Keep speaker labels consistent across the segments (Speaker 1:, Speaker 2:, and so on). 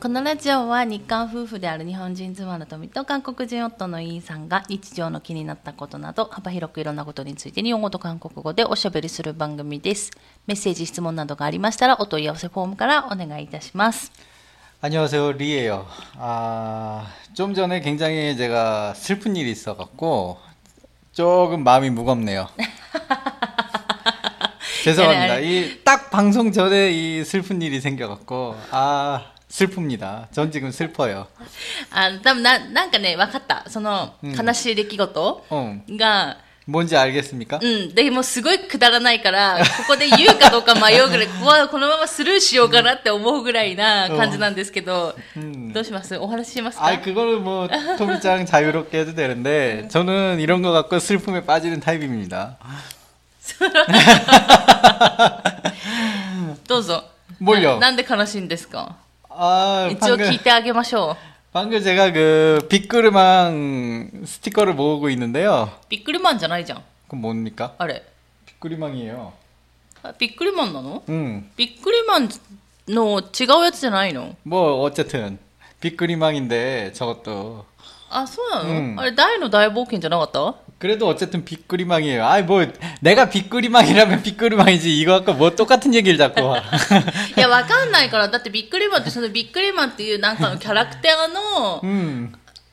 Speaker 1: このラジオは日韓夫婦である日本人妻の富と韓国人夫のイーさんが日常の気になったことなど幅広くいろんなことについて日本語と韓国語でおしゃべりする番組です。メッセージ、質問などがありましたらお問い合わせフォームからお願いいたします。
Speaker 2: 안녕하세요 리예요. 아, 좀 전에 굉장히 제가 슬픈 일이 있어갖고 조금 마음이 무겁네요. 죄송합니다. 이 딱 방송 전에 이 슬픈 일이 생겨갖고 아 슬픕니다. 전 지금 슬퍼요.
Speaker 1: あ多分な、なんかね、わかった。その、
Speaker 2: うん
Speaker 1: 悲しい出来事
Speaker 2: 어,
Speaker 1: が、
Speaker 2: 뭔지 알겠습니까?
Speaker 1: うん。でもすごいくだらないから、ここで言うかどうか迷うぐらい、ここはこのままスルーしようかなって思うぐらいな感じなんですけど、
Speaker 2: 음.
Speaker 1: どうしますお話ししますか
Speaker 2: 아, 그거는 뭐 토미짱 자유롭게 해도 되는데 저는 이런 거 갖고 슬픔에 빠지는 타입입니다.
Speaker 1: どうぞ。
Speaker 2: 뭘요?
Speaker 1: ななんで悲しいんですか
Speaker 2: 아,
Speaker 1: 一応聞いてあげましょう。
Speaker 2: 방금 제가 그 빅그르망 스티커를 모으고 있는데요.
Speaker 1: びっくりマンじゃないじゃん。
Speaker 2: 그건 뭡니까?
Speaker 1: あれ。
Speaker 2: 빅그리망이에요.
Speaker 1: あびっくりマンなの
Speaker 2: 음,
Speaker 1: びっくりマンの違うやつじゃないの
Speaker 2: 뭐 어쨌든 빅그리망인데 저것도
Speaker 1: あ、そうなの、
Speaker 2: うん
Speaker 1: あれ、大の大冒険じゃなかった
Speaker 2: 그래도 어쨌든 빅그리망이에요. 아이 뭐 내가 빅그리망이라면 빅그리망이지 이거 갖고 뭐 똑같은 얘기를 자꾸 와.
Speaker 1: いや、わかんないから。だってビックリマンってそのビックリマンっていうなんかのキャラクターの、
Speaker 2: 음,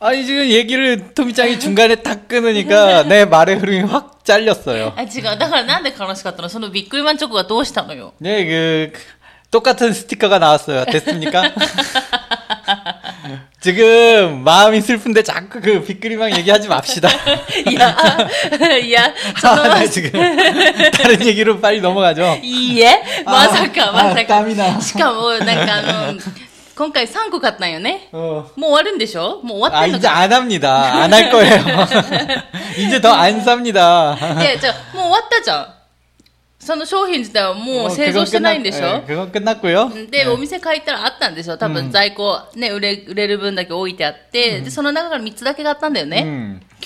Speaker 2: 아니 지금 얘기를 토미짱이 중간에 딱 끊으니까 내 말의 흐름이 확 잘렸어요.
Speaker 1: あ、違う。だからなんで悲しかったのそのビックリマンチョコがどうしたのよ。
Speaker 2: 네, 그 똑같은 스티커가 나왔어요. 됐습니까? 지금 마음이 슬픈데 자꾸 그 빅그리망 얘기하지 맙시다.
Speaker 1: いや、いや、そ
Speaker 2: 아,
Speaker 1: の、
Speaker 2: 나 지금 다른 얘기로 빨리 넘어가죠.
Speaker 1: いいえ、まさか、
Speaker 2: あ
Speaker 1: まさか。
Speaker 2: あダメだ
Speaker 1: しかも、なんかあの、 今回3個買ったんよね。
Speaker 2: 어.
Speaker 1: もう終わるんでしょもう終わっ
Speaker 2: 아
Speaker 1: てんの
Speaker 2: 이제
Speaker 1: か
Speaker 2: 안 합니다. 안 할 거예요. 이제 더 안 삽니다.
Speaker 1: いや、じゃあもう終わったじゃん。その商品自体はもう製造してないんでし
Speaker 2: 네,
Speaker 1: ょ
Speaker 2: 그건 끝났고요.
Speaker 1: で、お店帰ったらあったんでしょ多分在庫、ね、売れ、売れる分だけ置いてあって、で、その中から3つだけ買ったんだよね。
Speaker 2: 음.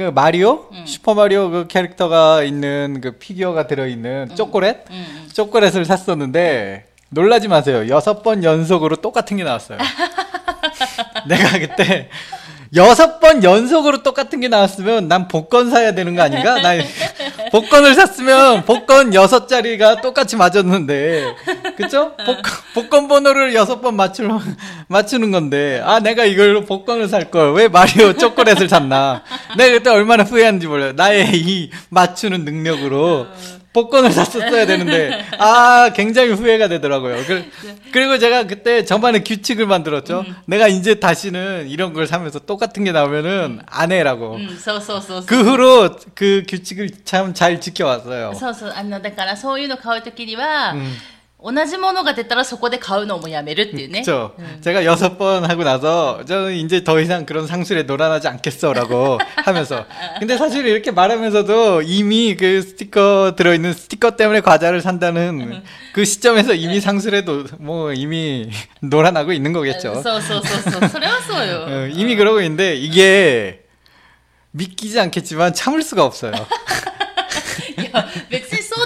Speaker 2: 그 마리오? 슈퍼 마리오 그 캐릭터가 있는 그 피규어가 들어 있는 초콜릿? 초콜릿을 샀었는데 놀라지 마세요. 여섯 번 연속으로 똑같은 게 나왔어요. 내가 그때 여섯 번 연속으로 똑같은 게 나왔으면 난 복권 사야 되는 거 아닌가? 나 복권을 샀으면 복권 여섯 자리가 똑같이 맞았는데, 그쵸? 복권, 복권 번호를 여섯 번 맞추는, 맞추는 건데, 아, 내가 이걸로 복권을 살 걸. 왜 마리오 초콜릿을 샀나? 내가 그때 얼마나 후회하는지 몰라요. 나의 이 맞추는 능력으로 복권을 샀었어야 되는데, 아, 굉장히 후회가 되더라고요. 그, 그리고 제가 그때 저만의 규칙을 만들었죠. 내가 이제 다시는 이런 걸 사면서 똑같은 게 나오면은 안 해라고.
Speaker 1: うん、そうそうそうそう。
Speaker 2: 그 후로 그 규칙을 참 잘 지켜왔어요.
Speaker 1: そうそう、あの、だからそういうの買うときには、
Speaker 2: 음.
Speaker 1: 同じものが出たらそこで買うのもやめるっていうね。
Speaker 2: 그렇죠. 제가 여섯 번 하고 나서 저는 이제 더 이상 그런 상술에 놀아나지 않겠어라고 하면서. 근데 사실 이렇게 말하면서도 이미 그 스티커 들어있는 스티커 때문에 과자를 산다는 그 시점에서 이미 상술에도 뭐 이미 놀아나고 있는
Speaker 1: そう
Speaker 2: 거겠죠.
Speaker 1: そうそうそう。それはそうよ。
Speaker 2: 어, 이미 그러고 있는데 이게 믿기지 않겠지만 참을 수가 없어요.
Speaker 1: いや、別にそう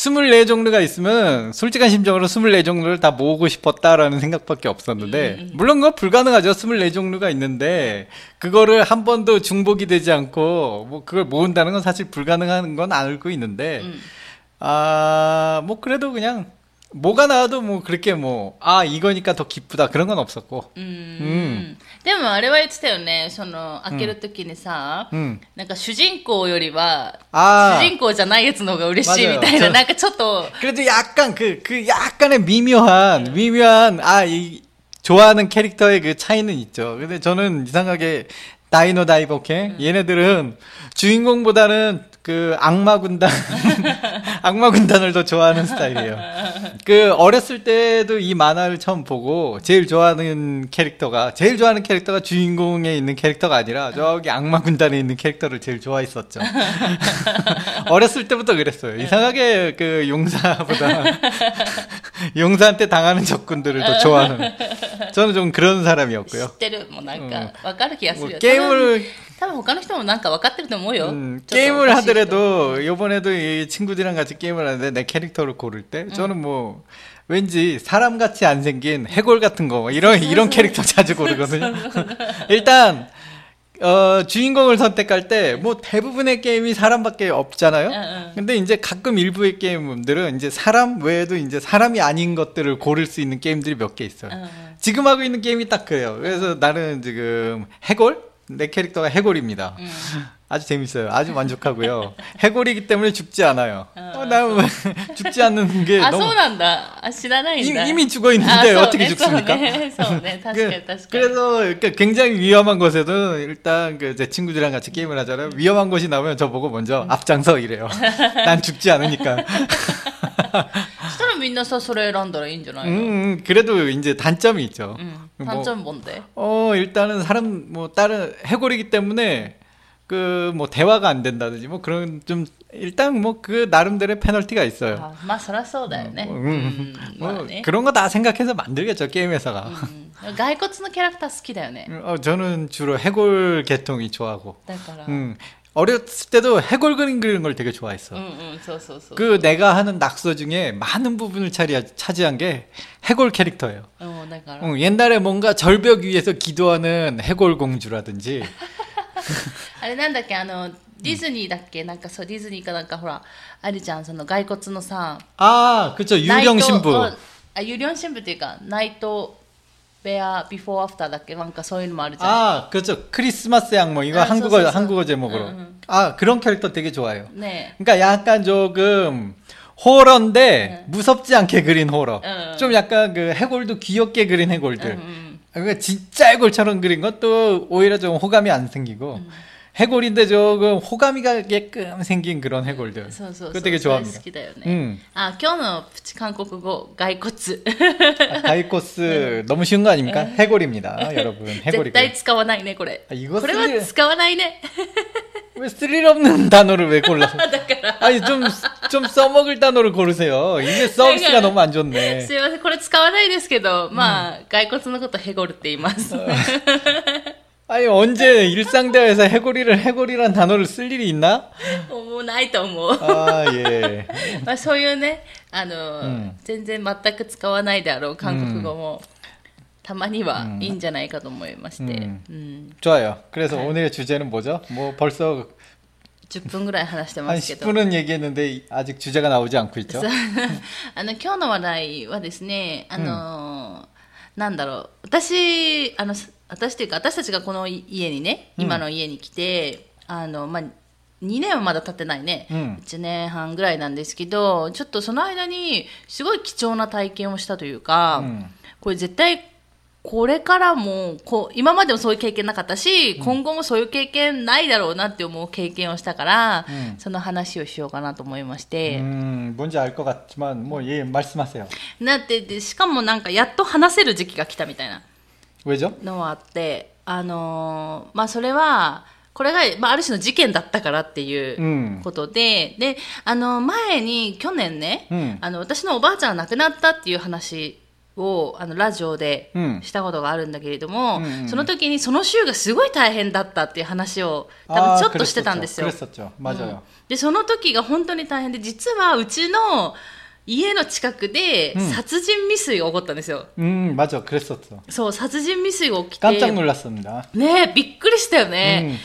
Speaker 2: 24종류가 있으면 솔직한 심정으로 24종류를 다 모으고 싶었다라는 생각밖에 없었는데 물론 그거 불가능하죠. 24종류가 있는데 그거를 한 번도 중복이 되지 않고 뭐 그걸 모은다는 건 사실 불가능한 건 알고 있는데 아, 뭐 그래도 그냥 뭐가 나와도 뭐 그렇게 뭐 아, 이거니까 더 기쁘다 그런 건 없었고.
Speaker 1: うーん。でもあれは言ってたよね、その、開けるときにさ、
Speaker 2: 음.
Speaker 1: なんか主人公よりは、
Speaker 2: 아.
Speaker 1: 主人公じゃないやつの方が嬉しい
Speaker 2: 맞아요
Speaker 1: みたいな、
Speaker 2: 저
Speaker 1: なんかちょっと、
Speaker 2: 그래도 약간 그, 그 약간의 미묘한, 미묘한, 아, 이, 좋아하는 캐릭터의 그 차이는 있죠. 근데 저는 이상하게 다이노 다이버케 얘네들은 주인공보다는 그 악마 군단 악마 군단을 더 좋아하는 스타일이에요. 그 어렸을 때도 이 만화를 처음 보고 제일 좋아하는 캐릭터가 제일 좋아하는 캐릭터가 주인공에 있는 캐릭터가 아니라 저기 악마 군단에 있는 캐릭터를 제일 좋아했었죠. 어렸을 때부터 그랬어요. 이상하게 그 용사보다 용사한테 당하는 적군들을 더 좋아하는. 저는 좀 그런 사람이었고요. 뭐 게임을
Speaker 1: 多分他の人もなんか分かってると思うよ。
Speaker 2: 음,
Speaker 1: ちょっと
Speaker 2: 게임을
Speaker 1: おかしい人
Speaker 2: 하더라도 요번에도 이 친구들이랑 같이 게임을 하는데 내 캐릭터를 고를 때 저는 뭐 왠지 사람같이 안 생긴 해골 같은 거 이런 이런 캐릭터 자주 고르거든요. 일단 어, 주인공을 선택할 때 뭐 대부분의 게임이 사람밖에 없잖아요.
Speaker 1: 응, 응.
Speaker 2: 근데 이제 가끔 일부의 게임들은 이제 사람 외에도 이제 사람이 아닌 것들을 고를 수 있는 게임들이 몇 개 있어요.
Speaker 1: 응, 응.
Speaker 2: 지금 하고 있는 게임이 딱 그래요. 그래서 나는 지금 해골? 내 캐릭터가 해골입니다. 아주 재밌어요. 아주 만족하고요. 해골이기 때문에 죽지 않아요. 어, 난 죽지 않는 게
Speaker 1: あ、
Speaker 2: 너무
Speaker 1: そうなんだ。あ、知らないんだ。
Speaker 2: 이, 이미 죽어
Speaker 1: あ
Speaker 2: 있는데
Speaker 1: そう
Speaker 2: 어떻게
Speaker 1: ね
Speaker 2: 죽습니까?
Speaker 1: そうね、そうね。確かに確かに。
Speaker 2: 그, 래서 그러니까 굉장히 위험한 곳에도 일단 그 제 친구들이랑 같이 게임을 하잖아요. 위험한 곳이 나오면 저 보고 먼저 앞장서 이래요. 난 죽지 않으니까.
Speaker 1: そしたらみんなさ、それ選んだらいいんじゃない
Speaker 2: 음,
Speaker 1: の
Speaker 2: 음, 그래도 이제 단점이 있죠.
Speaker 1: うん。
Speaker 2: 뭐
Speaker 1: 単純本で。
Speaker 2: 어, 일단은 사람, 뭐, 다른, 해골이기 때문에, 그, 뭐, 대화가 안 된다든지, 뭐, 그런, 좀, 일단 뭐, 그, 나름대로의 페널티가 있어요.
Speaker 1: あまあ、そりゃそうだよね。
Speaker 2: 음,
Speaker 1: うん
Speaker 2: 뭐,
Speaker 1: まあね。
Speaker 2: 그런 거 다 생각해서 만들겠죠, 게임 회사가.
Speaker 1: うん骸骨のキャラクター好きだよね。
Speaker 2: 어, 저는 주로 해골 계통이 좋아하고,
Speaker 1: だから。
Speaker 2: 음, 어렸을 때도 해골 그림 그리는 걸 되게 좋아했어.
Speaker 1: うんうん、そうそうそう。
Speaker 2: 그 내가 하는 낙서 중에 많은 부분을 차리, 차지한 게 해골 캐릭터예요.
Speaker 1: うん、だから。
Speaker 2: 응, 옛날에 뭔가 절벽 위에서 기도하는 해골 공주라든지,
Speaker 1: あれなんだっけ、あの、ディズニーだっけなんかそう、ディズニーかなんかほら、あるじゃん、その骸骨のさ、
Speaker 2: 아, 그쵸,
Speaker 1: ナイト
Speaker 2: 유령 신부.
Speaker 1: うんあ、有料新聞っていうか、ナイト、 ベア、ビフォーアフターだっけなんかそういうのもあるじゃん。
Speaker 2: 아, 그렇죠. 크리스마스 양모 이거
Speaker 1: 아,
Speaker 2: 한국어
Speaker 1: 써, 써, 써.
Speaker 2: 한국어 제목으로.
Speaker 1: 응, 응.
Speaker 2: 아, 그런 캐릭터 되게 좋아요.
Speaker 1: ね
Speaker 2: 그러니까 약간 조금 호러인데 무섭지 않게 그린 호러.
Speaker 1: 응.
Speaker 2: 좀 약간 그 해골도 귀엽게 그린 해골들.
Speaker 1: うんうん。
Speaker 2: 그러니까 진짜 해골처럼 그린 것도 오히려 좀 호감이 안 생기고 해골인데 조금 호감이 가게끔 생긴 그런 해골들.
Speaker 1: そうそうそう。
Speaker 2: 그거 되게
Speaker 1: それ
Speaker 2: 좋아합니다.
Speaker 1: 好きだよね。
Speaker 2: 음.
Speaker 1: あ、今日のプチ韓国語、骸骨。
Speaker 2: 아, 가이코스 너무 쉬운 거 아닙니까? 해골입니다, 여러분.
Speaker 1: 絶
Speaker 2: 해골이고.
Speaker 1: 対使わないね、これ。
Speaker 2: 아, 이거
Speaker 1: これは
Speaker 2: 스릴,
Speaker 1: 使わないね。
Speaker 2: 왜 스릴 없는 단어를 왜 골라서?
Speaker 1: だから。
Speaker 2: 아니 좀 좀 써먹을 단어를 고르세요. 이게 서비스가
Speaker 1: 내가-
Speaker 2: 너무 안 좋네.
Speaker 1: すいません、これ使わないですけど、まあ、骸骨のことヘゴルって言います。
Speaker 2: 아니 언제 일상 대화에서 해골이를 해골이란 단어를 쓸 일이 있나?
Speaker 1: もうないと思う。
Speaker 2: 아 예.
Speaker 1: まあ、そういうね、あの、
Speaker 2: ん
Speaker 1: 全然全く使わないであろう韓国語も、たまにはいいんじゃないかと思いまして、
Speaker 2: うん
Speaker 1: うん
Speaker 2: 좋아요. 그래서 오늘의 주제는 뭐죠? 뭐 벌써
Speaker 1: 10分ぐらい話してま
Speaker 2: 한
Speaker 1: すけど。
Speaker 2: 10분은 얘기했는데 아직 주제가 나오지 않고 있죠.
Speaker 1: あの今日の話題はですね、あの、なんだろう、私、あの、 私というか、私たちがこの家にね、今の家に来て、あの、まあ、2年はまだ経ってないね、
Speaker 2: うん
Speaker 1: 1年半ぐらいなんですけど、ちょっとその間に、すごい貴重な体験をしたというか、
Speaker 2: うん
Speaker 1: これ絶対、これからもこう今までもそういう経験なかったし、今後もそういう経験ないだろうなって思う経験をしたから、
Speaker 2: うん
Speaker 1: その話をしようかなと思いまして、
Speaker 2: 음 뭔지 알 것 같지만 뭐 예 말씀하세요.
Speaker 1: だってでしかもなんかやっと話せる時期が来たみたいな
Speaker 2: 왜죠?
Speaker 1: のあってあのー、まあそれはこれが、まあ、ある種の事件だったからっていうことで、うん、であの前に去年ね、
Speaker 2: うん、
Speaker 1: あの私のおばあちゃんが亡くなったっていう話をあのラジオでしたことがあるんだけれども、
Speaker 2: うん、
Speaker 1: その時にその週がすごい大変だったっていう話を多分ちょっとしてたんですよ。でその時が本当に大変で実はうちの家の近くで
Speaker 2: うん
Speaker 1: 殺人未遂が起こったんですよ。
Speaker 2: 음, 맞아. 그랬었어.
Speaker 1: そう、殺人未遂が起きて。
Speaker 2: 깜짝 놀랐습니다.
Speaker 1: ねえ、びっくりしたよね。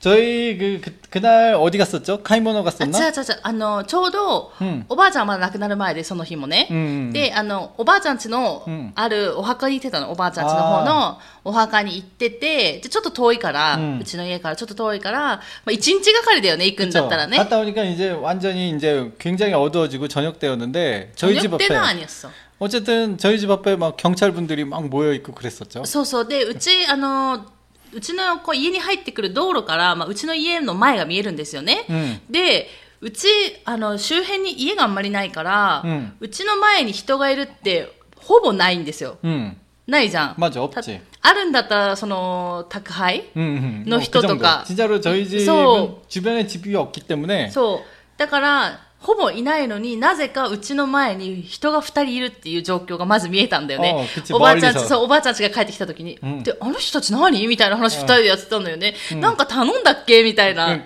Speaker 2: 음. 저희 그, 그, 그날 어디 갔었죠? 카이모노
Speaker 1: あ、
Speaker 2: 갔었
Speaker 1: 違う
Speaker 2: 나?
Speaker 1: 違う違う。あの、ちょうど、
Speaker 2: うん
Speaker 1: おばあちゃんはまだ亡くなる前で、その日もね。
Speaker 2: うん
Speaker 1: で、あの、おばあちゃん家の
Speaker 2: うん、
Speaker 1: あるお墓に行ってたの。おばあちゃん家の方のお墓に行ってて、でちょっと遠いから、
Speaker 2: う
Speaker 1: うんちの家からちょっと遠いから、まあ、一日がかりだよね、行くんだったらね。
Speaker 2: 갔다 오니까 이제 완전히 이제 굉장히 어두워지고 저녁 때였는데 저희 집
Speaker 1: 寄ってな
Speaker 2: 앞에
Speaker 1: に었어
Speaker 2: 어쨌든 저희 집 앞에 막 경찰분들이 막 모여 있고 그랬었죠.
Speaker 1: そうそう。で、うち、あの、 うちのこう家に入ってくる道路から、まあ、うちの家の前が見えるんですよね。
Speaker 2: うん
Speaker 1: で、うち、あの、周辺に家があんまりないから、
Speaker 2: うん
Speaker 1: うちの前に人がいるって、ほぼないんですよ。
Speaker 2: 음.
Speaker 1: ないじゃん。
Speaker 2: 맞아,
Speaker 1: た
Speaker 2: 없지.
Speaker 1: あるんだったら、その、宅配
Speaker 2: 음, 음.
Speaker 1: 너
Speaker 2: 뭐
Speaker 1: 히토
Speaker 2: 그 정도.
Speaker 1: 또가.
Speaker 2: 진짜로 저희 집은
Speaker 1: 소.
Speaker 2: 주변에 집이 없기 때문에
Speaker 1: そう。だから、 ほぼいないのになぜかうちの前に人が2人いるっていう状況がまず見えたんだよね。おばあちゃんそうおばあちゃんちが帰ってきた時に、
Speaker 2: うん、
Speaker 1: であの人たち何？みたいな話2人でやってたんだよね、うん、なんか頼んだっけ？みたいな、
Speaker 2: うん、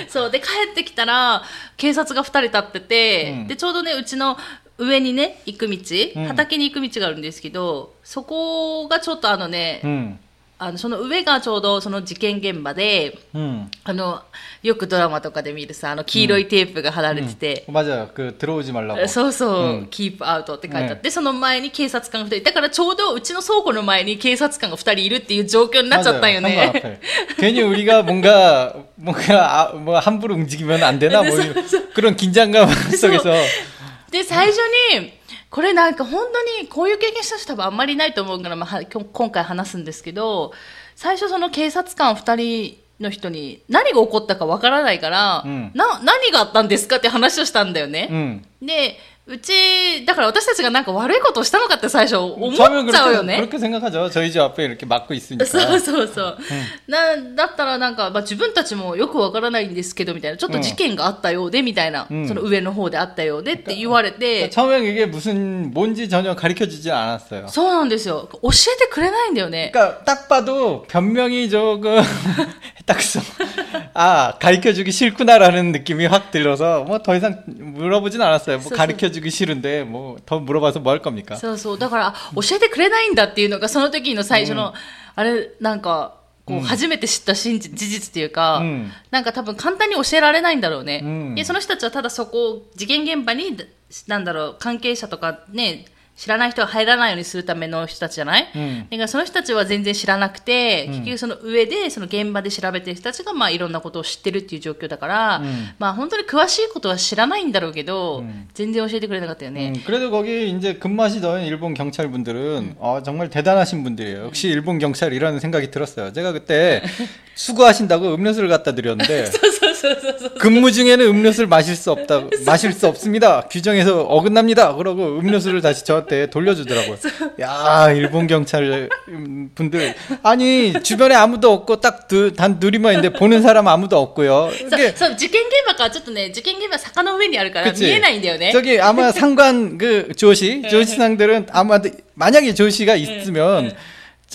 Speaker 1: そう。で帰ってきたら警察が2人立ってて、でちょうどねうちの上にね行く道、畑に行く道があるんですけどそこがちょっとあのね、あの、その上がちょうどその事件現場で、
Speaker 2: 음.
Speaker 1: あの、よくドラマとかで見るさ、あの、黄色いテープが貼られてて、
Speaker 2: 맞아요. 그 들어오지 말라고.
Speaker 1: そうそう、
Speaker 2: うん
Speaker 1: keep out って書いてあって、その前に警察官が二人、だからちょうどうちの倉庫の前に警察官が二人いるっていう状況になっちゃったんよ
Speaker 2: 맞아요. 한강
Speaker 1: ね。
Speaker 2: 앞에. 괜히 우리가 뭔가 뭔가 아, 뭐 함부로 움직이면 안 되나 뭐 이런 그런 긴장감 속에서
Speaker 1: で、最初に、 これなんか本当にこういう経験した人多分あんまりいないと思うから、まあ、は今回話すんですけど、最初その警察官二人の人に何が起こったかわからないから、
Speaker 2: うん
Speaker 1: な、何があったんですかって話をしたんだよね。
Speaker 2: 음.
Speaker 1: で、うち、だから私たちがなんか悪いことをしたのかって最初思っ
Speaker 2: 처음에
Speaker 1: ちゃうよ
Speaker 2: 그렇게,
Speaker 1: ね
Speaker 2: 그렇게。 생각하죠. 저희 집 앞에 이렇게 막고 있으니까.
Speaker 1: そうそうそう。な、だったらなんか、まあ、自分たちもよくわからないんですけど、みたいな。ちょっと事件があったようで、みたいな。
Speaker 2: うん
Speaker 1: その上の方であったようでって言われて、
Speaker 2: 처음에 이게 무슨 뭔지 전혀 가르쳐 주지 않았어요.
Speaker 1: そうなんですよ。教えてくれないんだよね。
Speaker 2: 그러니까 딱 봐도 변명이 조금 딱 써. 아, 가르쳐 주기 싫구나라는 느낌이 확 들어서 뭐 더 이상 물어보진 않았어요. 뭐
Speaker 1: 쏘, 쏘.
Speaker 2: 가르쳐 주기 싫은데 뭐 더 물어봐서 뭐 할 겁니까?
Speaker 1: そうそう。だから、あ教えてくれないんだっていうのが、その時の最初の、あれ、なんか、こう、
Speaker 2: うん
Speaker 1: 初めて知った真実事実っていうか、
Speaker 2: うん
Speaker 1: なんか多分簡単に教えられないんだろうね。
Speaker 2: うん
Speaker 1: で、その人たちはただそこ、事件現場に、なんだろう、関係者とかね、 知らない人が入らないようにするための人たちじゃない、
Speaker 2: うん
Speaker 1: だからその人たちは全然知らなくて、
Speaker 2: うん
Speaker 1: 結局その上で、その現場で調べてる人たちが、まあいろんなことを知ってるっていう状況だから、
Speaker 2: うん
Speaker 1: まあ本当に詳しいことは知らないんだろうけど、
Speaker 2: うん
Speaker 1: 全然教えてくれなかったよね。
Speaker 2: 음, 그래도 거기 이제 근무하시던 일본 경찰분들은 아, 정말 대단하신 분들이에요. 역시 일본 경찰이라는 생각이 들었어요. 제가 그때 수고하신다고 음료수를 갖다 드렸는데
Speaker 1: そうそうそうそう。
Speaker 2: 근무 중에는 음료수를 마실 수 없다 마실 수 없습니다. 규정에서 어긋납니다. 그러고 음료수를 다시 저한테 돌려주더라고요. 야, 일본 경찰 음, 분들 아니 주변에 아무도 없고 딱 단 둘이만 있는데 보는 사람 아무도 없고요.
Speaker 1: そう
Speaker 2: 이게
Speaker 1: そう、事件現場からちょっとね、事件現場坂の上にあるから
Speaker 2: 그치?
Speaker 1: 見えないんだよね。
Speaker 2: 저기 아마 상관 그 조시 조시상들은 아마 만약에 조시가 있으면 진짜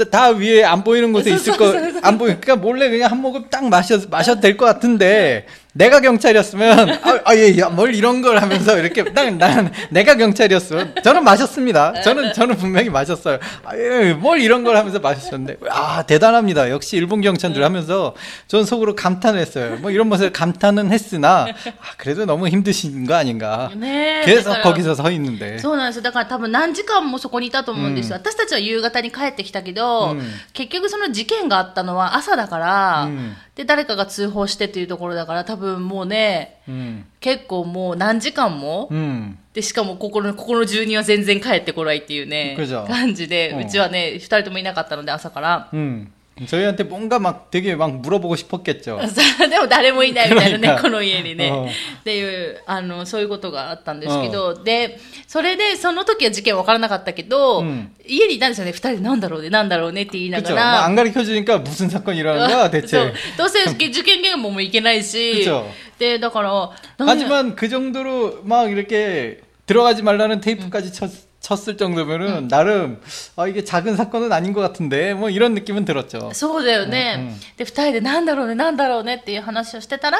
Speaker 2: 다 위에 안 보이는 곳에 있을 거 안 보이 그러니까 몰래 그냥 한 모금 딱 마셔 마셔도 될 것 같은데 내가 경찰이었으면 아, 예, 야, 뭘 이런 걸 하면서 이렇게 딱 난 내가 경찰이었으면 저는 마셨습니다. 저는 저는 분명히 마셨어요. 아, 예, 뭘 이런 걸 하면서 마셨는데 아, 대단합니다. 역시 일본 경찰들 하면서 전 속으로 감탄을 했어요. 뭐 이런 것을 감탄은 했으나 아, 그래도 너무 힘드신 거 아닌가.
Speaker 1: ねえ
Speaker 2: 계속
Speaker 1: だから
Speaker 2: 거기서 서 있는데.
Speaker 1: そうなんですよ。だから多分何時間もそこにいたと思うんですよ。私たちは夕方に帰ってきたけど、
Speaker 2: うん
Speaker 1: 結局その事件があったのは朝だから、
Speaker 2: うん
Speaker 1: で、誰かが通報してっていうところだから、多分もうね、
Speaker 2: うん、
Speaker 1: 結構もう何時間も、
Speaker 2: うん、
Speaker 1: で、しかもここの、の住人は全然帰ってこないっていうね、感じで、
Speaker 2: うん、
Speaker 1: うちはね、二人ともいなかったので、朝から。
Speaker 2: うん。 저희한테 뭔가 막 되게 막 물어보고 싶었겠죠.
Speaker 1: でも誰もいないみたいなね、
Speaker 2: なんか
Speaker 1: この家にね。
Speaker 2: うん
Speaker 1: っていう、あの、そういうことがあったんですけど、で、それで、その時は事件分からなかったけど、
Speaker 2: うん
Speaker 1: 家にいたんですよね、二人でなんだろうね、なんだろうねって言いなが
Speaker 2: 그렇죠.
Speaker 1: ら。
Speaker 2: 안 가르쳐 주니까 무슨 사건이 일어난 거야
Speaker 1: そう
Speaker 2: 대체.
Speaker 1: どうせ受験現場も行けないし、
Speaker 2: 그쵸.
Speaker 1: で、だから、何
Speaker 2: 하지만 그 정도로 막 이렇게 들어가지 말라는 테이프까지 쳤, 쳤을 정도면은 나름 아 이게 작은 사건은 아닌 것 같은데 뭐 이런 느낌은 들었죠.
Speaker 1: そうだよね。
Speaker 2: うんうん
Speaker 1: で、二人でなんだろうね、なんだろうねっていう話をしてたら、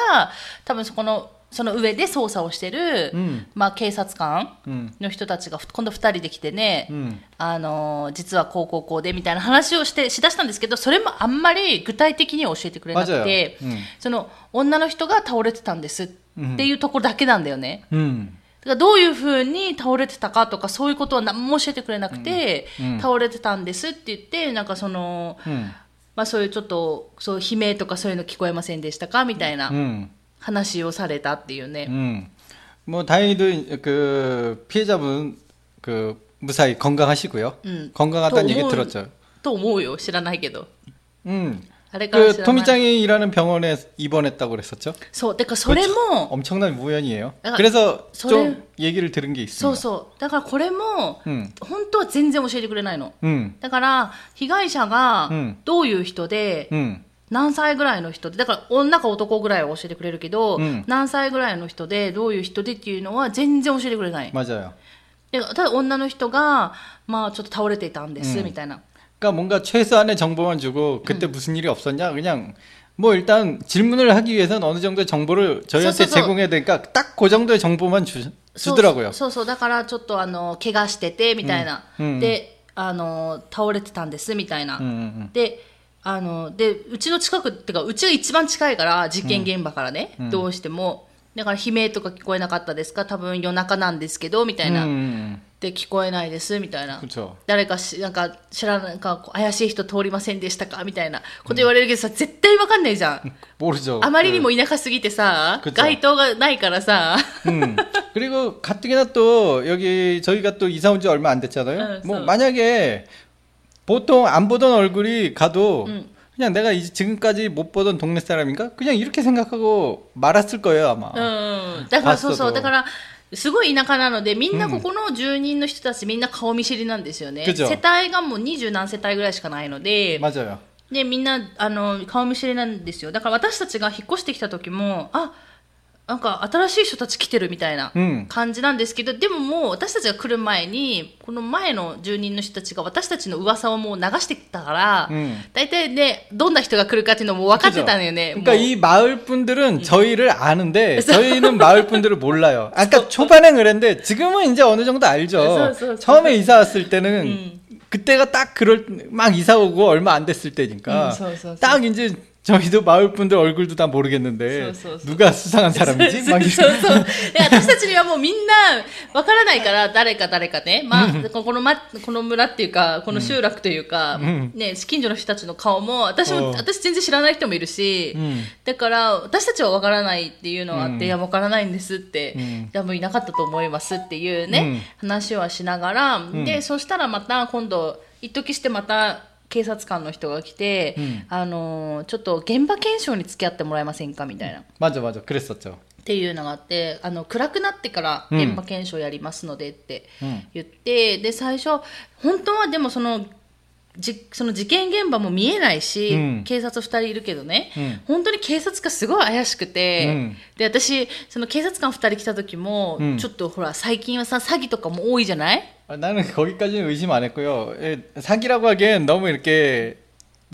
Speaker 1: 多分そこの、その上で捜査をしてる、
Speaker 2: うん
Speaker 1: まあ警察官
Speaker 2: 음,
Speaker 1: の人たちが今度二人で来てね、
Speaker 2: 음,
Speaker 1: あのー実はこうこうこうでみたいな話をしてしだしたんですけどそれもあんまり具体的には教えてくれなくて、
Speaker 2: 맞아요. 음,
Speaker 1: その女の人が倒れてたんですっていうところだけなんだよね。
Speaker 2: 음,
Speaker 1: だか らどういうふうに倒れてたかとかそういうことは何も教えてくれなくて、
Speaker 2: うんうん
Speaker 1: 倒れてたんですって言ってなんかその、
Speaker 2: 음,
Speaker 1: まあ、そういうちょっとそう悲鳴とかそういうの聞こえませんでしたかみたいな
Speaker 2: 음,
Speaker 1: 話をされたっていうね。
Speaker 2: 음. 뭐 다행히도 그 피해자분 그 무사히 건강하시고요.
Speaker 1: 음.
Speaker 2: 건강하다는
Speaker 1: 또
Speaker 2: 얘기
Speaker 1: 뭐-
Speaker 2: 들었죠.
Speaker 1: と思うよ知らないけど。
Speaker 2: 음.
Speaker 1: あれから知
Speaker 2: 그
Speaker 1: らない
Speaker 2: 토미짱이 일하는 병원에 입원했다고 그랬었죠?
Speaker 1: そう。だからそれも、
Speaker 2: 엄청난 우연이에요.
Speaker 1: 약간
Speaker 2: 그래서
Speaker 1: 소리-
Speaker 2: 좀 얘기를 들은 게
Speaker 1: そう
Speaker 2: 있습니다.
Speaker 1: そう。だからこれも、
Speaker 2: 음,
Speaker 1: 本当は全然教えてくれないの。
Speaker 2: 음,
Speaker 1: だから、被害者が
Speaker 2: うん
Speaker 1: どういう人で、
Speaker 2: 음,
Speaker 1: 何歳ぐらいの人で、だから女か男ぐらいは教えてくれるけど、
Speaker 2: うん
Speaker 1: 何歳ぐらいの人で、どういう人でっていうのは全然教えてくれない。
Speaker 2: 맞아요.
Speaker 1: でただ女の人が、まあちょっと倒れていたんです、
Speaker 2: うん
Speaker 1: みたいな。
Speaker 2: 그러니까 뭔가 최소한의 정보만 주고 그때 무슨 일이 없었냐 그냥 뭐 일단 질문을 하기 위해서는 어느 정도의 정보를 저희한테
Speaker 1: 소, 소, 소.
Speaker 2: 제공해야 되니까 딱 그 정도의 정보만 주,
Speaker 1: そう
Speaker 2: 주더라고요.
Speaker 1: そうそう、だからちょっとあの、怪我してて、みたいな。
Speaker 2: うんうん
Speaker 1: で、あの、倒れてたんです、みたいな。
Speaker 2: 음, 음,
Speaker 1: で、あの、で、うちの近くってか、うちが一番近いから、実験現場からね、どうしても。だから悲鳴とか聞こえなかったですか多分夜中なんですけど、みたい
Speaker 2: 음,
Speaker 1: な。
Speaker 2: 음,
Speaker 1: で、聞こえないです、みたいな。
Speaker 2: 그렇죠.
Speaker 1: 誰かし、なんか、知らない、なんか、こう怪しい人通りませんでしたかみたいなこと言われるけどさ、絶対わかんないじゃん。
Speaker 2: 모르죠.
Speaker 1: あまりにも田舎すぎてさ、
Speaker 2: 그쵸
Speaker 1: 街灯がないからさ、
Speaker 2: 음. 그리고 가뜩이나 또 여기 저희가 또 이사 온 지 얼마 안 됐잖아요.
Speaker 1: 응,
Speaker 2: 뭐
Speaker 1: 써.
Speaker 2: 만약에 보통 안 보던 얼굴이 가도
Speaker 1: 응.
Speaker 2: 그냥 내가 이- 지금까지 못 보던 동네 사람인가? 그냥 이렇게 생각하고 말았을 거예요 아마.
Speaker 1: うん。だからそうそう。
Speaker 2: パスと
Speaker 1: だから、 すごい田舎なのでみんなここの住人の人たち、みんな顔見知りなんですよね、世帯がもう二十何世帯ぐらいしかないのででみんなあの顔見知りなんですよ。だから私たちが引っ越してきた時もあなんか新しい人たち来てるみたいな
Speaker 2: うん
Speaker 1: 感じなんですけど、でももう私たちが来る前に、この前の住人の人たちが私たちの噂をもう流してきたから、
Speaker 2: うん
Speaker 1: 大体ね、どんな人が来るかっていうのも分かってたのよね。
Speaker 2: 그러니까
Speaker 1: もう
Speaker 2: 이 마을 분들은 저희를 아는데 저희는 마을 분들을 몰라요. 아까 초반에 그랬는데 지금은 이제 어느 정도 알죠.
Speaker 1: 써, 써, 써.
Speaker 2: 처음에 이사 왔을 때는
Speaker 1: 음.
Speaker 2: 그때가 딱 그럴 막 이사 오고 얼마 안 됐을 때니까
Speaker 1: 음, 써, 써, 써.
Speaker 2: 딱 이제 저희도 마을 분들 얼굴도 다 모르겠는데
Speaker 1: 써, 써, 써.
Speaker 2: 누가 수상한 사람이지?
Speaker 1: そ
Speaker 2: 막
Speaker 1: う
Speaker 2: 이렇게
Speaker 1: そうそう。で私たちにはもうみんなわからないから、誰か誰かね。まあ、この、ま、この村っていうか、この集落というか、
Speaker 2: ん
Speaker 1: ね、近所の人たちの顔も、私も、
Speaker 2: うん
Speaker 1: 私全然知らない人もいるし、
Speaker 2: うん
Speaker 1: だから、私たちはわからないっていうのがあって、
Speaker 2: うん
Speaker 1: いや、わからないんですって、
Speaker 2: うん
Speaker 1: 多分いなかったと思いますっていうね、話はしながら、で、そしたらまた今度、一時してまた、 警察官の人が来て、
Speaker 2: うん、
Speaker 1: あのちょっと現場検証に付き合ってもらえませんかみたいな。
Speaker 2: まま、クレスちゃ。
Speaker 1: っていうのがあってあの暗くなってから現場検証やりますのでって言って、うん、で最初本当はでもそのじその事件現場も見えないし、
Speaker 2: うん、
Speaker 1: 警察2人いるけどね、
Speaker 2: うん、
Speaker 1: 本当に警察がすごい怪しくて、
Speaker 2: うん、
Speaker 1: で私その警察官2人来た時も、ちょっとほら最近はさ詐欺とかも多いじゃない？
Speaker 2: 나는 거기까지는 의심 안 했고요. 예, 사기라고 하기엔 너무 이렇게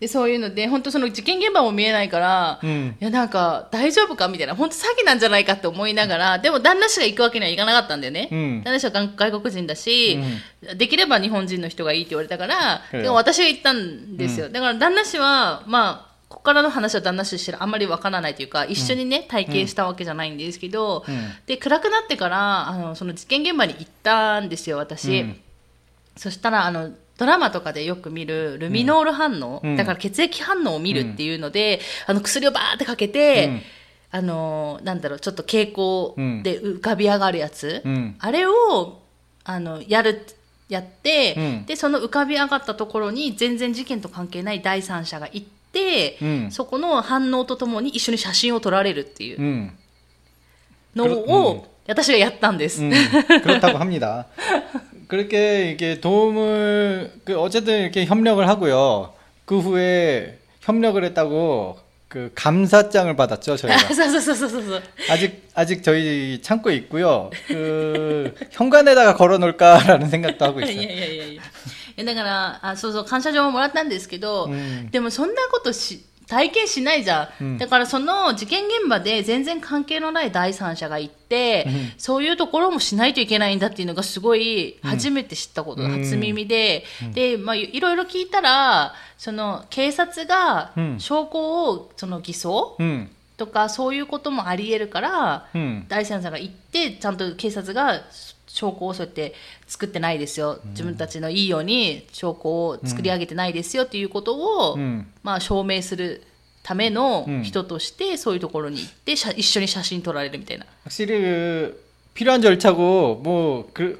Speaker 1: で、そういうので、本当その事件現場も見えないから、
Speaker 2: うん。
Speaker 1: いやなんか大丈夫かみたいな、本当詐欺なんじゃないかって思いながら、でも旦那氏が行くわけにはいかなかったんだよね。
Speaker 2: うん。
Speaker 1: 旦那氏は外外国人だし、できれば日本人の人がいいって言われたから、
Speaker 2: うん
Speaker 1: でも私が行ったんですよ。だから旦那氏は、まあ、ここからの話は旦那氏知らあんまりわからないというか一緒にね、体験したわけじゃないんですけど、
Speaker 2: うん。
Speaker 1: で暗くなってからあのその事件現場に行ったんですよ私、
Speaker 2: うん。
Speaker 1: そしたらあのドラマとかでよく見るルミノール反応、
Speaker 2: うん
Speaker 1: だから血液反応を見るっていうので、あの薬をバーってかけて、
Speaker 2: うん
Speaker 1: あのなんだろうちょっと蛍光で浮かび上がるやつ、
Speaker 2: うん
Speaker 1: あれをあのやるやって、
Speaker 2: うん
Speaker 1: でその浮かび上がったところに全然事件と関係ない第三者が行って、
Speaker 2: うん
Speaker 1: そこの反応とともに一緒に写真を撮られるっていう
Speaker 2: 음.
Speaker 1: の
Speaker 2: うん
Speaker 1: を私がやったんです。
Speaker 2: 음, 그렇다고 합니다. 그렇게 이게 도움을 그 어쨌든 이렇게 협력을 하고요. 그 후에 협력을 했다고 그 감사장을 받았죠 저희가.
Speaker 1: そうそうそうそうそう。
Speaker 2: 아직 아직 저희 창고에 있고요. 그 현관에다가 걸어놓을까라는 생각도 하고
Speaker 1: いや
Speaker 2: 있어요.
Speaker 1: いやいやいや。えだからあ、そうそう、感謝状ももらったんですけど、
Speaker 2: うん
Speaker 1: でもそんなことし、 体験しないじゃん,、
Speaker 2: うん。
Speaker 1: だからその事件現場で全然関係のない第三者が行って、
Speaker 2: うん。
Speaker 1: そういうところもしないといけないんだっていうのがすごい初めて知ったこと、
Speaker 2: うん。
Speaker 1: 初耳で、で、まあ、いいろいろ聞いたら、その警察が
Speaker 2: うん。
Speaker 1: 証拠をその偽装
Speaker 2: 음,
Speaker 1: とかそういうこともあり得るから、
Speaker 2: 음,
Speaker 1: 第三者が行ってちゃんと警察が証拠をそうやって作ってないですよ、自分たちのいいように証拠を作り上げてないですよっていうことを、
Speaker 2: 음.
Speaker 1: まあ、証明するための
Speaker 2: うん
Speaker 1: 人としてそういうところに行って写一緒に写真撮られるみたいな
Speaker 2: 확실히 그 필요한 절차고 뭐 그,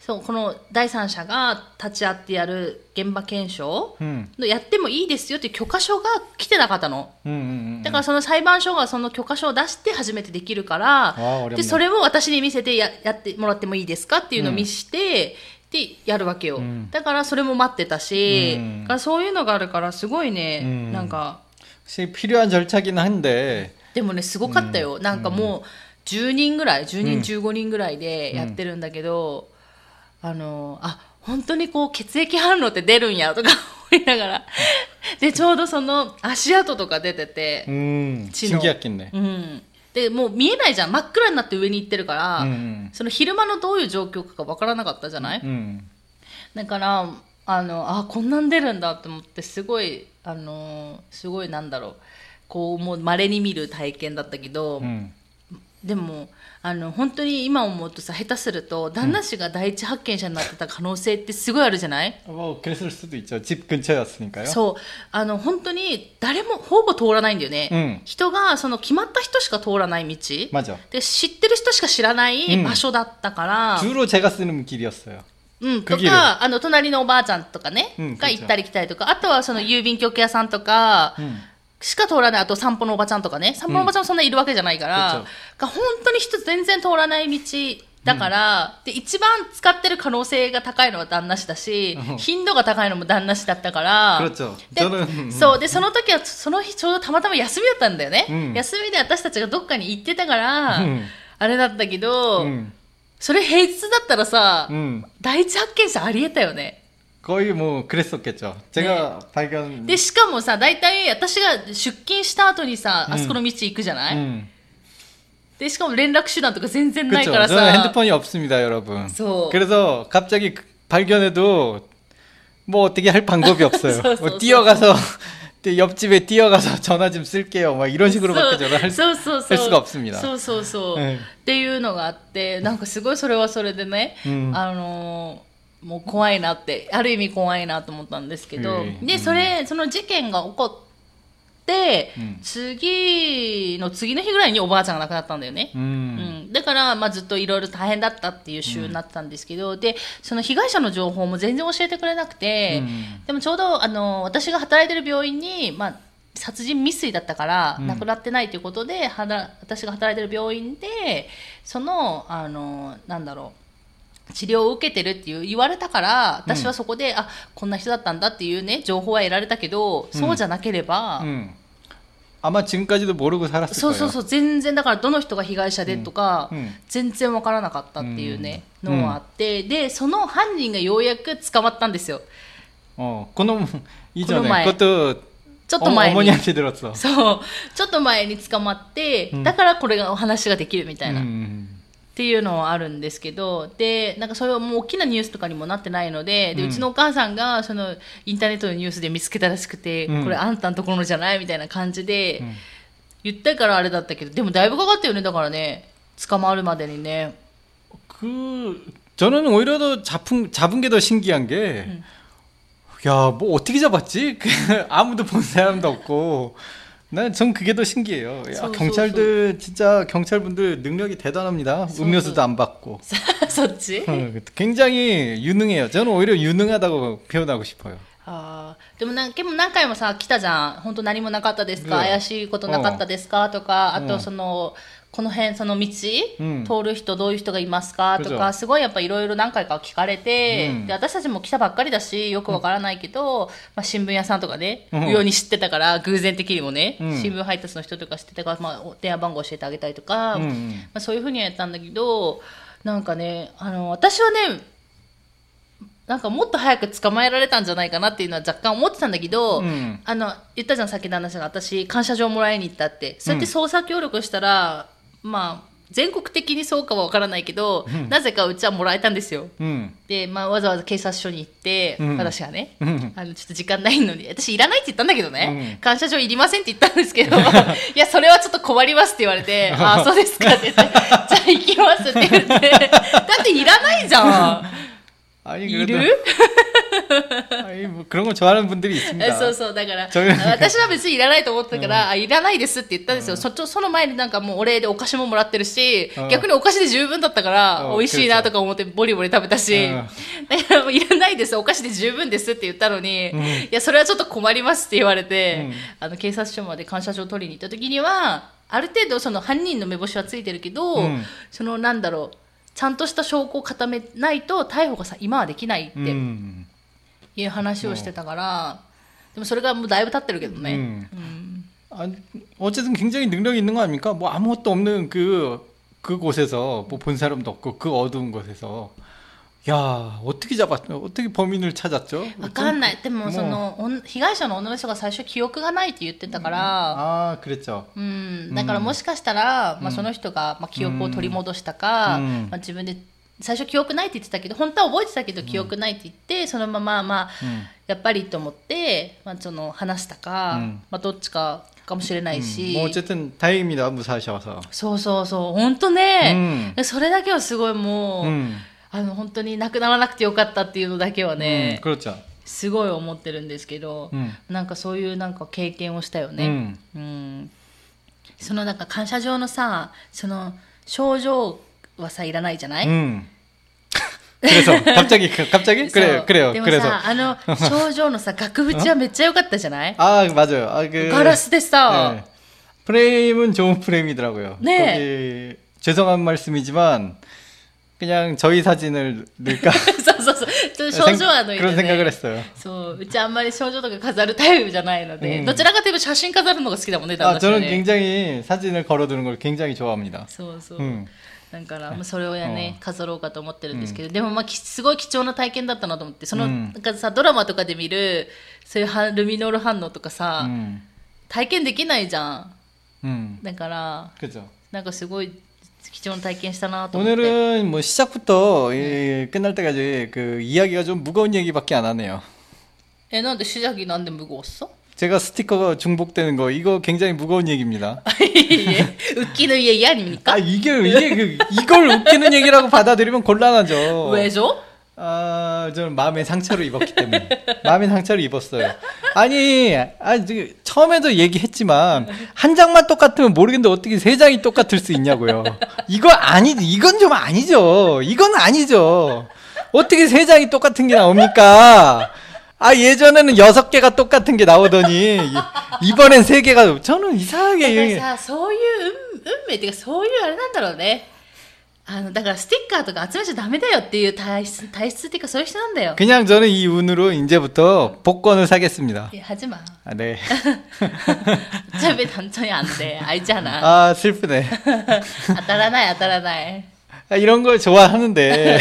Speaker 1: そうこの第三者が立ち会ってやる現場検証
Speaker 2: 음,
Speaker 1: のやってもいいですよっていう許可書が来てなかったの
Speaker 2: 음, 음, 음.
Speaker 1: だからその裁判所がその許可書を出して初めてできるから
Speaker 2: あー어렵네
Speaker 1: でそれを私に見せてややってもらってもいいですかっていうのを見して、でやるわけよ、
Speaker 2: うん
Speaker 1: だからそれも待ってたし、
Speaker 2: うん
Speaker 1: だからそういうのがあるからすごいね、
Speaker 2: うん
Speaker 1: なんか
Speaker 2: 확실히 필요한 절차긴 한데
Speaker 1: でもねすごかったよ、なんかもう10人ぐらい10人15人ぐらいでやってるんだけど、 あのあ本当にこう血液反応って出るんやとか思いながらでちょうどその足跡とか出てて、
Speaker 2: 음,
Speaker 1: 진호.
Speaker 2: 신기했겠네.
Speaker 1: うん、でもう見えないじゃん真っ暗になって上に行ってるから、
Speaker 2: 음,
Speaker 1: その昼間のどういう状況かわからなかったじゃない、
Speaker 2: 음,
Speaker 1: だからあのあこんなん出るんだと思ってすごいあのすごいなんだろうこうもう稀に見る体験だったけど、
Speaker 2: 음.
Speaker 1: でもあの本当に今思うとさ下手すると旦那氏が第一発見者になってた可能性ってすごいあるじゃない、
Speaker 2: 뭐 그랬을 수도 있죠. 집 근처였으니까요.
Speaker 1: そうあの本当に誰もほぼ通らないんだよね、
Speaker 2: うん
Speaker 1: 人がその決まった人しか通らない道
Speaker 2: 맞아.
Speaker 1: で知ってる人しか知らない
Speaker 2: うん
Speaker 1: 場所だったから、
Speaker 2: 주로 제가 쓰는 길이었어요.
Speaker 1: うん、と
Speaker 2: 区切る
Speaker 1: か、あの、隣のおばあちゃんとかね、
Speaker 2: うん
Speaker 1: が行ったり来たりとか、あとはその郵便局屋さんとか、
Speaker 2: 음.
Speaker 1: しか通らない、あと散歩のおばちゃんとかね、散歩のおばちゃんそんなにいるわけじゃないから、が、
Speaker 2: うん、
Speaker 1: 本当に人全然通らない道だから、うん、で、一番使ってる可能性が高いのは旦那氏だし、頻度が高いのも旦那氏だったから、で、そう、で、その時は、その日ちょうどたまたま休みだったんだよね。休みで私たちがどっかに行ってたから、あれだったけど、それ平日だったらさ、第一発見者ありえたよね。
Speaker 2: 거의 뭐 그랬었겠죠. 제가 발견
Speaker 1: で、しかもさ、大体私が出勤した後にさ、
Speaker 2: うん
Speaker 1: あそこの道行くじゃない、
Speaker 2: 음.
Speaker 1: で、しかも連絡手段とか全然ない
Speaker 2: 그렇죠.
Speaker 1: から
Speaker 2: 저는
Speaker 1: さ、
Speaker 2: 핸드폰이 없습니다, 여러분.
Speaker 1: そう。
Speaker 2: 그래서 갑자기 그- 발견해도 뭐 어떻게 할 방법이 없어요.
Speaker 1: 소, 소,
Speaker 2: 뭐
Speaker 1: 소.
Speaker 2: 뛰어가서 또 옆집에 뛰어가서 전화 좀 쓸게요. 막 이런 식으로밖에 저는 할, 수-
Speaker 1: そうそうそう
Speaker 2: 할 수가 없습니다.
Speaker 1: そうそうそう、
Speaker 2: うん
Speaker 1: っていうのがあって、なんかすごいそれはそれでね、
Speaker 2: うん
Speaker 1: あのー もう怖いなって、ある意味怖いなと思ったんですけど、で、
Speaker 2: うん。うん
Speaker 1: それ、その事件が起こって、
Speaker 2: うん。
Speaker 1: 次の次の日ぐらいにおばあちゃんが亡くなったんだよね。
Speaker 2: 음.
Speaker 1: うん、だから、まあ、ずっといろいろ大変だったっていう週になったんですけど、でその被害者の情報も全然教えてくれなくて、
Speaker 2: うん。
Speaker 1: でもちょうどあの私が働いてる病院に、まあ、殺人未遂だったから、
Speaker 2: うん。
Speaker 1: 亡くなってないということではな私が働いてる病院でそのあのなんだろう治療を受けてるっていう言われたから私はそこで、あこんな人だったんだっていうね情報は得られたけど、そうじゃなければ、
Speaker 2: 음. 아마 지금까지도 모르고 살았을
Speaker 1: そう
Speaker 2: 거예요.
Speaker 1: そうそう全然だからどの人が被害者でとか、
Speaker 2: うんうん
Speaker 1: 全然わからなかったっていうね、
Speaker 2: うん
Speaker 1: のがあってでその犯人がようやく捕まったんですよ
Speaker 2: 어, 그놈 이전에
Speaker 1: 그놈 말.
Speaker 2: 그것도
Speaker 1: ちょっと前
Speaker 2: 어,
Speaker 1: に
Speaker 2: 어머니한테 들었어.
Speaker 1: そうちょっと前に捕まって、だからこれがお話ができるみたいな、 っ
Speaker 2: 음,
Speaker 1: ていうのはあるんですけどでなんかそれはもう大きなニュースとかにもなってないのでで
Speaker 2: うん
Speaker 1: うちのお母さんがそのインターネットのニュースで見つけたらしくて、
Speaker 2: うん
Speaker 1: これあんたのところのじゃないみたいな感じで、
Speaker 2: ん
Speaker 1: 言ったからあれだったけどでもだいぶかかったよねだからね捕まるまでにね
Speaker 2: 그 저는 오히려 더 잡은 잡은 게 더 신기한 게
Speaker 1: 음.
Speaker 2: 야, 뭐 어떻게 잡았지? 그 아무도 본 사람도 없고. 난 전 그게 더 신기해요. 야,
Speaker 1: 소,
Speaker 2: 경찰들 진짜 경찰분들 능력이 대단합니다.
Speaker 1: 소,
Speaker 2: 음료수도 안 받고.
Speaker 1: そっち
Speaker 2: 어, 굉장히 유능해요. 저는 오히려 유능하다고 표현하고 싶어요.
Speaker 1: あーでもなでも何回もさ来たじゃん本当何もなかったですか、
Speaker 2: うん
Speaker 1: 怪しいことなかったですかとかあと
Speaker 2: うん
Speaker 1: その、 この辺その道、
Speaker 2: うん。
Speaker 1: 通る人どういう人がいますか？とかすごいやっぱいろいろ何回か聞かれて、
Speaker 2: うん。
Speaker 1: で私たちも来たばっかりだしよくわからないけど、まあ、新聞屋さんとかね、
Speaker 2: うん。
Speaker 1: ように知ってたから偶然的にもね、
Speaker 2: うん。
Speaker 1: 新聞配達の人とか知ってたから、まあ、お電話番号教えてあげたりとか、
Speaker 2: うんうん。
Speaker 1: まあ、そういうふうにはやったんだけどなんかねあの私はねなんかもっと早く捕まえられたんじゃないかなっていうのは若干思ってたんだけど、
Speaker 2: うん。
Speaker 1: あの言ったじゃんさっきの話が私感謝状もらいに行ったって。そうやって捜査協力したら、まあ全国的にそうかは分からないけど、なぜかうちはもらえたんですよ。
Speaker 2: 음.
Speaker 1: で、まあ、わざわざ警察署に行って、
Speaker 2: うん。
Speaker 1: 私がね、
Speaker 2: 음.
Speaker 1: あのちょっと時間ないのに。私いらないって言ったんだけどね、
Speaker 2: うん。
Speaker 1: 感謝状いりませんって言ったんですけど。いやそれはちょっと困りますって言われて ああそうですかって言ってじゃあ行きますって言って。だっていらないじゃん
Speaker 2: 아니
Speaker 1: い
Speaker 2: 그래도
Speaker 1: る
Speaker 2: 아니 뭐 그런 거 좋아하는 분들이
Speaker 1: え
Speaker 2: 있습니다.
Speaker 1: そうそうだから
Speaker 2: そういう
Speaker 1: 私は別にいらないと思ってたから、あいらないですって言ったんですよ、そっちその前になんかもうお礼でお菓子ももらってるし、
Speaker 2: うん
Speaker 1: 逆にお菓子で十分だったから、
Speaker 2: うん
Speaker 1: 美味しいなとか思ってボリボリ食べたし、
Speaker 2: うん
Speaker 1: だからもういらないですお菓子で十分ですって言ったのに、いやそれはちょっと困りますって言われて、
Speaker 2: うん
Speaker 1: あの警察署まで感謝状を取りに行った時にはある程度その犯人の目星はついてるけど、
Speaker 2: うん
Speaker 1: そのなんだろう ちゃんとした証拠を固めないと逮捕がさ今はできないって
Speaker 2: 음.
Speaker 1: いう話をしてたから、でもそれがもうだいぶ経ってるけどね。
Speaker 2: 음. 아, 어쨌든 굉장히 능력이 있는 거 아닙니까? 뭐 아무것도 없는 그 그곳에서 뭐 본 사람도 없고 그 어두운 곳에서 야 어떻게 잡았 어떻게 범인을 찾았죠?
Speaker 1: わかんない。でも、
Speaker 2: もう
Speaker 1: その、おん被害者の女の人が最初記憶がないって言ってたから、
Speaker 2: 아 그랬죠.
Speaker 1: うん、だからもしかしたら、まあ、その人が、まあ、記憶を取り戻したか、
Speaker 2: うん
Speaker 1: まあ、自分で、最初記憶ないって言ってたけど、本当は覚えてたけど記憶ないって言って、そのまま、まあ、
Speaker 2: 음.
Speaker 1: やっぱりと思って、まあ、その、話したか、
Speaker 2: うん
Speaker 1: まあ、どっちかかもしれないし、
Speaker 2: 뭐 어쨌든 다행입니다 무사하셔서.
Speaker 1: そうそうそう、本当ね、それだけはすごいもう、
Speaker 2: 음.
Speaker 1: あの、本当になくならなくてよかったっていうのだけはね、
Speaker 2: 음, 그렇죠.
Speaker 1: すごい思ってるんですけど、
Speaker 2: 음.
Speaker 1: なんかそういうなんか経験をしたよ
Speaker 2: 음.
Speaker 1: ね。うん。そのなんか感謝状のさ、その症状はさいらないじゃない？
Speaker 2: 음. 그래서 갑자기 갑자기
Speaker 1: そう
Speaker 2: 그래요 그래요
Speaker 1: でも
Speaker 2: 그래서
Speaker 1: さ、あの症状のさ額縁はめっちゃ良かったじゃない？
Speaker 2: 아 맞아요. 아, 그
Speaker 1: ガラスでさ、
Speaker 2: 네. 프레임은 좋은 프레임이더라고요.
Speaker 1: 네.
Speaker 2: 거기 죄송한 말씀이지만 그냥 저희 사진을 넣을까
Speaker 1: そうそうそう。ちょっと症状はのいい
Speaker 2: 그런
Speaker 1: よ
Speaker 2: 생각을
Speaker 1: ね。
Speaker 2: 했어요.
Speaker 1: そう、うちあんまり症状とか飾るタイプじゃないので、
Speaker 2: うん
Speaker 1: どちらかというと写真飾るのが好きだもんね、旦
Speaker 2: 아
Speaker 1: 那さん
Speaker 2: 저는
Speaker 1: ね。
Speaker 2: 굉장히 사진을 걸어두는 걸 굉장히 좋아합니다.
Speaker 1: そうそう。
Speaker 2: 음.
Speaker 1: だから、まあ、それをやね、
Speaker 2: うん
Speaker 1: 飾ろうかと思ってるんですけど、でも、まあ、きすごい貴重な体験だったなと思って、その、
Speaker 2: うん
Speaker 1: なんかさ、ドラマとかで見る、そういうはルミノール反応とかさ、
Speaker 2: 음.
Speaker 1: 体験できないじゃん。
Speaker 2: 음.
Speaker 1: だから、
Speaker 2: 그죠.
Speaker 1: なんかすごい 貴重な体験したなと思って。
Speaker 2: 오늘은 뭐 시작부터 이, 끝날 때까지 그 이야기가 좀 무거운 얘기밖에 안 하네요.
Speaker 1: え、なんで主작이なんで無謀っそ
Speaker 2: 제가 스티커가 중복되는 거 이거 굉장히 무거운 얘기입니다.
Speaker 1: いえ、ウッキーの家嫌に見に
Speaker 2: 아
Speaker 1: か
Speaker 2: 이게 이게 그, 이걸 웃기는 얘기라고 받아들이면 곤란하죠.
Speaker 1: 上所
Speaker 2: 아, 저는 마음의 상처를 입었기 때문에. 마음의 상처를 입었어요. 아니, 아니, 처음에도 얘기했지만, 한 장만 똑같으면 모르겠는데 어떻게 세 장이 똑같을 수 있냐고요. 이거 아니, 이건 좀 아니죠. 이건 아니죠. 어떻게 세 장이 똑같은 게 나옵니까? 아, 예전에는 여섯 개가 똑같은 게 나오더니, 이번엔 세 개가, 저는 이상하게.
Speaker 1: 그러니까 소유, 음, 음, 소유, 안 한다로 네. あれなんだろうね。 あのだからステッカーとか集めちゃダメだよっていう体質体質っていうかそういう人なんだよ
Speaker 2: 그냥 저는 이 운으로 이제부터 복권을 사겠습니다.
Speaker 1: いや하지마
Speaker 2: 아, 네.
Speaker 1: 어차피 당첨이 안돼 알잖아
Speaker 2: 아, 슬프네.
Speaker 1: 当たらない当たらない
Speaker 2: 아, 이런 걸 좋아하는데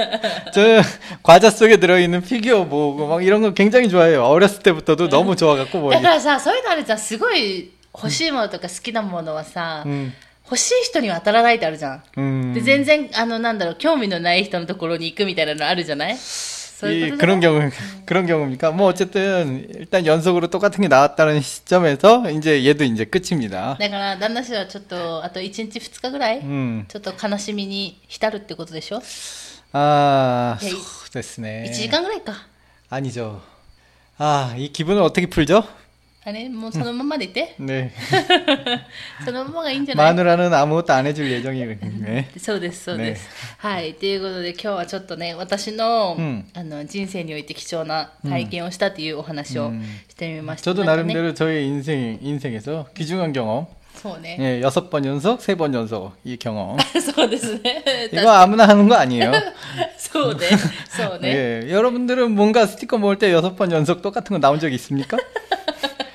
Speaker 2: 저 과자 속에 들어있는 피규어 모으고 막 이런 거 굉장히 좋아해요. 어렸을 때부터도 너무 좋아갖고 뭐
Speaker 1: だからさそういうのあるじゃんすごい欲しいものとか好きなものはさ、
Speaker 2: 음,
Speaker 1: 欲しい人には当たらないってあるじゃん
Speaker 2: 음.
Speaker 1: で全然あのなんだろう興味のない人のところに行くみたいなのあるじゃないそうい
Speaker 2: 이
Speaker 1: うことじゃ
Speaker 2: 그런
Speaker 1: ない
Speaker 2: 경우 그런 경우입니까? 뭐 어쨌든 일단 연속으로 똑같은 게 나왔다는 시점에서 이제 얘도 이제 끝입니다.
Speaker 1: だから旦那氏はちょっとあと1日2日ぐらい、
Speaker 2: 음.
Speaker 1: ちょっと悲しみに浸るってことでしょ
Speaker 2: 아,
Speaker 1: 야, 이-
Speaker 2: 소, 됐네.
Speaker 1: 1時間ぐらいか
Speaker 2: 아니죠. 아, 이 기분을 어떻게 풀죠?
Speaker 1: あれもうそのままでいて
Speaker 2: 네.
Speaker 1: そのままがいいんじゃない
Speaker 2: 마누라는 아무것도 안 해줄 예정이네.
Speaker 1: そうですそうです、はいということで今日はちょっとね私の,、
Speaker 2: うん
Speaker 1: あの人生において貴重な体験をしたというお話をしてみました、
Speaker 2: 저도
Speaker 1: なんかね
Speaker 2: 나름대로 저의 인생 인생에서 귀중한 경험.
Speaker 1: そうね、
Speaker 2: 예, 여섯 번 연속, 세 번 연속 이 경험.
Speaker 1: そうですね
Speaker 2: 이거 아무나 하는 거 아니에요.
Speaker 1: そうねそうね、
Speaker 2: 예, 여러분들은 뭔가 스티커 모을 때 여섯 번 연속 똑같은 거 나온 적 있습니까?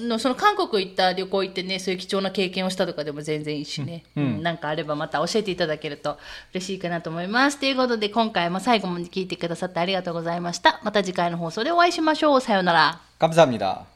Speaker 1: のその韓国行った旅行行ってねそういう貴重な経験をしたとかでも全然いいしね、うんなんかあればまた教えていただけると嬉しいかなと思いますということで今回も最後まで聞いてくださってありがとうございましたまた次回の放送でお会いしましょうさようなら
Speaker 2: 감사합니다.